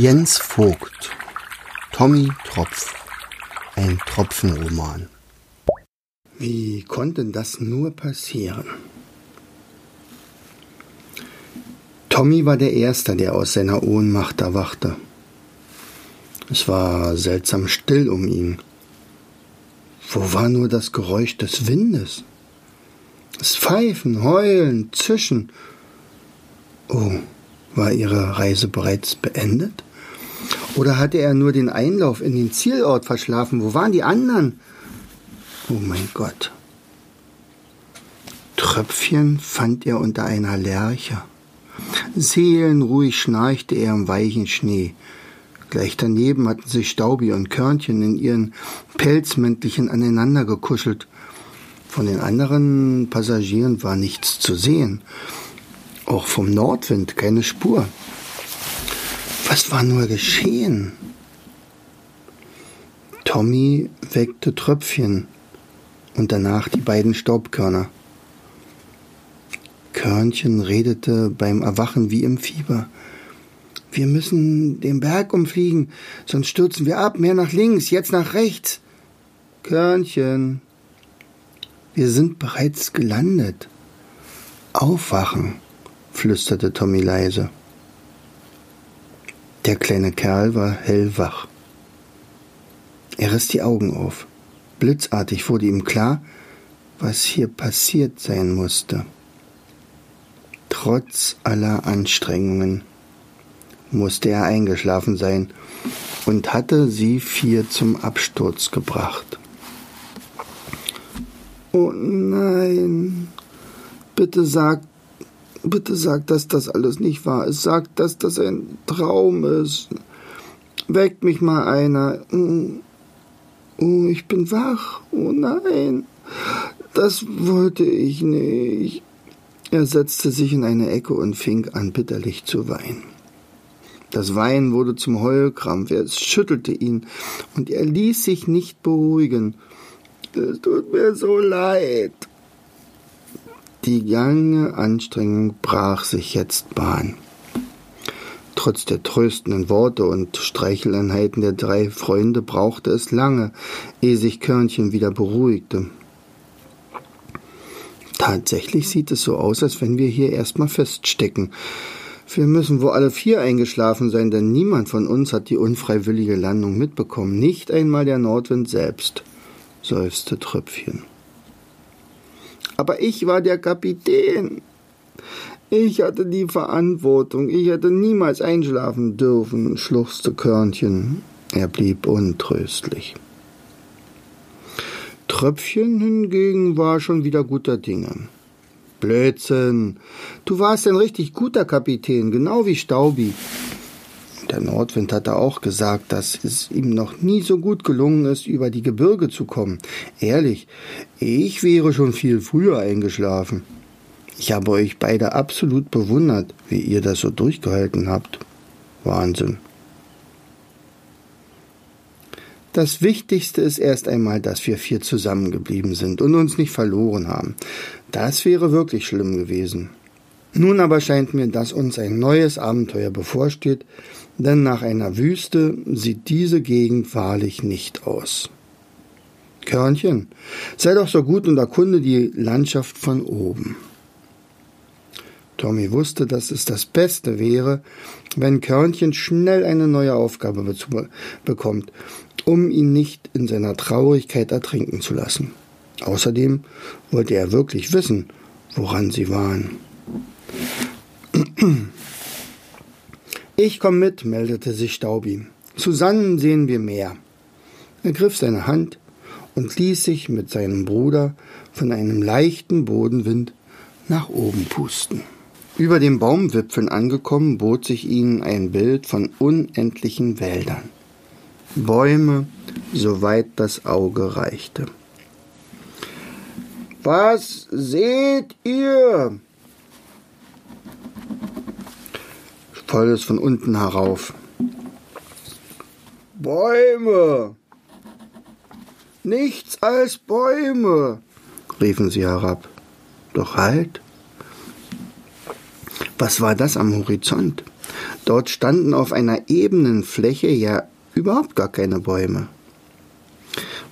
Jens Vogt Tommy Tropf Ein Tropfenroman Wie konnte das nur passieren? Tommy war der Erste, der aus seiner Ohnmacht erwachte. Es war seltsam still um ihn. Wo war nur das Geräusch des Windes? Das Pfeifen, Heulen, Zischen. Oh, war ihre Reise bereits beendet? Oder hatte er nur den Einlauf in den Zielort verschlafen? Wo waren die anderen? Oh mein Gott. Tröpfchen fand er unter einer Lerche. Seelenruhig schnarchte er im weichen Schnee. Gleich daneben hatten sich Staubi und Körnchen in ihren Pelzmäntelchen aneinander gekuschelt. Von den anderen Passagieren war nichts zu sehen. Auch vom Nordwind keine Spur. Was war nur geschehen? Tommy weckte Tröpfchen und danach die beiden Staubkörner. Körnchen redete beim Erwachen wie im Fieber. Wir müssen den Berg umfliegen, sonst stürzen wir ab. Mehr nach links, jetzt nach rechts. Körnchen, wir sind bereits gelandet. Aufwachen, flüsterte Tommy leise. Der kleine Kerl war hellwach. Er riss die Augen auf. Blitzartig wurde ihm klar, was hier passiert sein musste. Trotz aller Anstrengungen musste er eingeschlafen sein und hatte sie vier zum Absturz gebracht. Oh nein, bitte sag Bitte sag, dass das alles nicht wahr ist. Sag, dass das ein Traum ist. Weckt mich mal einer. Oh, ich bin wach. Oh nein. Das wollte ich nicht. Er setzte sich in eine Ecke und fing an, bitterlich zu weinen. Das Weinen wurde zum Heulkrampf, es schüttelte ihn, und er ließ sich nicht beruhigen. Es tut mir so leid. Die lange Anstrengung brach sich jetzt Bahn. Trotz der tröstenden Worte und Streicheleinheiten der drei Freunde brauchte es lange, ehe sich Körnchen wieder beruhigte. Tatsächlich sieht es so aus, als wenn wir hier erstmal feststecken. Wir müssen wohl alle vier eingeschlafen sein, denn niemand von uns hat die unfreiwillige Landung mitbekommen, nicht einmal der Nordwind selbst, seufzte Tröpfchen. Aber ich war der Kapitän. Ich hatte die Verantwortung. Ich hätte niemals einschlafen dürfen, schluchzte Körnchen. Er blieb untröstlich. Tröpfchen hingegen war schon wieder guter Dinge. Blödsinn. Du warst ein richtig guter Kapitän, genau wie Staubi. Der Nordwind hatte auch gesagt, dass es ihm noch nie so gut gelungen ist, über die Gebirge zu kommen. Ehrlich, ich wäre schon viel früher eingeschlafen. Ich habe euch beide absolut bewundert, wie ihr das so durchgehalten habt. Wahnsinn. Das Wichtigste ist erst einmal, dass wir vier zusammengeblieben sind und uns nicht verloren haben. Das wäre wirklich schlimm gewesen. Nun aber scheint mir, dass uns ein neues Abenteuer bevorsteht, denn nach einer Wüste sieht diese Gegend wahrlich nicht aus. Körnchen, sei doch so gut und erkunde die Landschaft von oben. Tommy wusste, dass es das Beste wäre, wenn Körnchen schnell eine neue Aufgabe be bekommt, um ihn nicht in seiner Traurigkeit ertrinken zu lassen. Außerdem wollte er wirklich wissen, woran sie waren. Ich komm mit, meldete sich Staubi. Zusammen sehen wir mehr. Er griff seine Hand und ließ sich mit seinem Bruder von einem leichten Bodenwind nach oben pusten. Über den Baumwipfeln angekommen, bot sich ihnen ein Bild von unendlichen Wäldern. Bäume, soweit das Auge reichte. Was seht ihr? Es von unten herauf. Bäume! Nichts als Bäume! riefen sie herab. Doch halt! Was war das am Horizont? Dort standen auf einer ebenen Fläche ja überhaupt gar keine Bäume.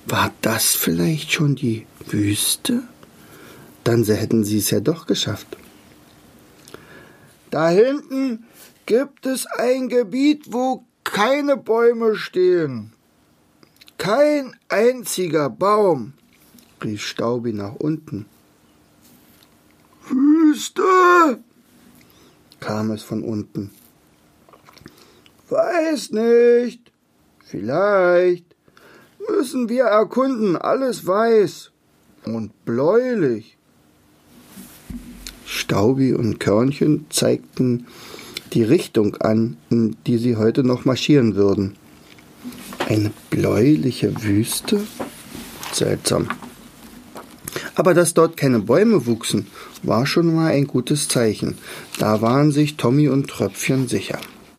War das vielleicht schon die Wüste? Dann hätten sie es ja doch geschafft. Da hinten gibt es ein Gebiet, wo keine Bäume stehen. Kein einziger Baum, rief Staubi nach unten. Wüste, kam es von unten. Weiß nicht. Vielleicht müssen wir erkunden, alles weiß und bläulich. Staubi und Körnchen zeigten die Richtung an, in die sie heute noch marschieren würden. Eine bläuliche Wüste? Seltsam. Aber dass dort keine Bäume wuchsen, war schon mal ein gutes Zeichen. Da waren sich Tommy und Tröpfchen sicher.